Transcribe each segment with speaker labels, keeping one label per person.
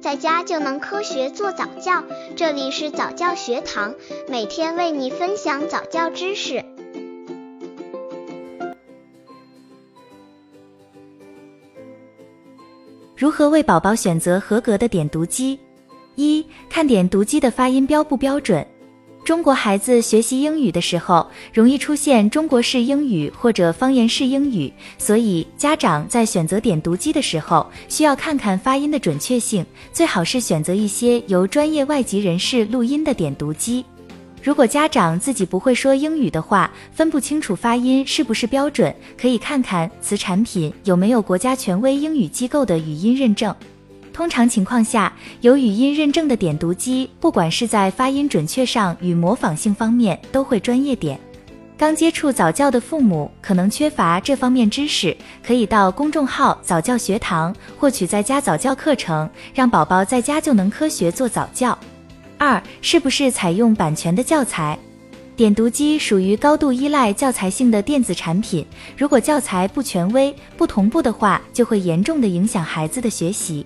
Speaker 1: 在家就能科学做早教。这里是早教学堂，每天为你分享早教知识。
Speaker 2: 如何为宝宝选择合格的点读机？一看点读机的发音标不标准。中国孩子学习英语的时候，容易出现中国式英语或者方言式英语，所以家长在选择点读机的时候，需要看看发音的准确性，最好是选择一些由专业外籍人士录音的点读机。如果家长自己不会说英语的话，分不清楚发音是不是标准，可以看看此产品有没有国家权威英语机构的语音认证。通常情况下，有语音认证的点读机，不管是在发音准确上与模仿性方面，都会专业点。刚接触早教的父母可能缺乏这方面知识，可以到公众号早教学堂获取在家早教课程，让宝宝在家就能科学做早教。二，是不是采用版权的教材？点读机属于高度依赖教材性的电子产品，如果教材不权威、不同步的话，就会严重的影响孩子的学习。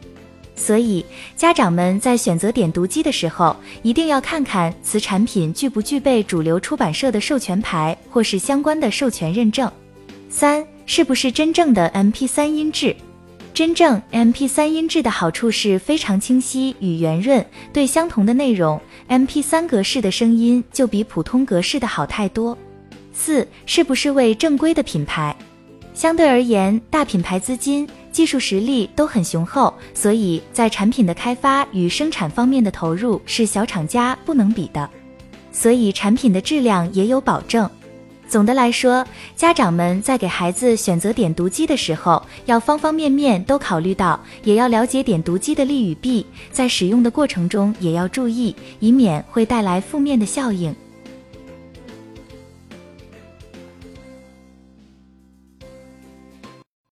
Speaker 2: 所以，家长们在选择点读机的时候，一定要看看此产品具不具备主流出版社的授权牌或是相关的授权认证。三，是不是真正的 MP3 音质？真正 MP3 音质的好处是非常清晰与圆润，对相同的内容，MP3 格式的声音就比普通格式的好太多。四，是不是为正规的品牌？相对而言，大品牌资金。技术实力都很雄厚，所以在产品的开发与生产方面的投入是小厂家不能比的，所以产品的质量也有保证。总的来说，家长们在给孩子选择点读机的时候，要方方面面都考虑到，也要了解点读机的利与弊，在使用的过程中也要注意，以免会带来负面的效应。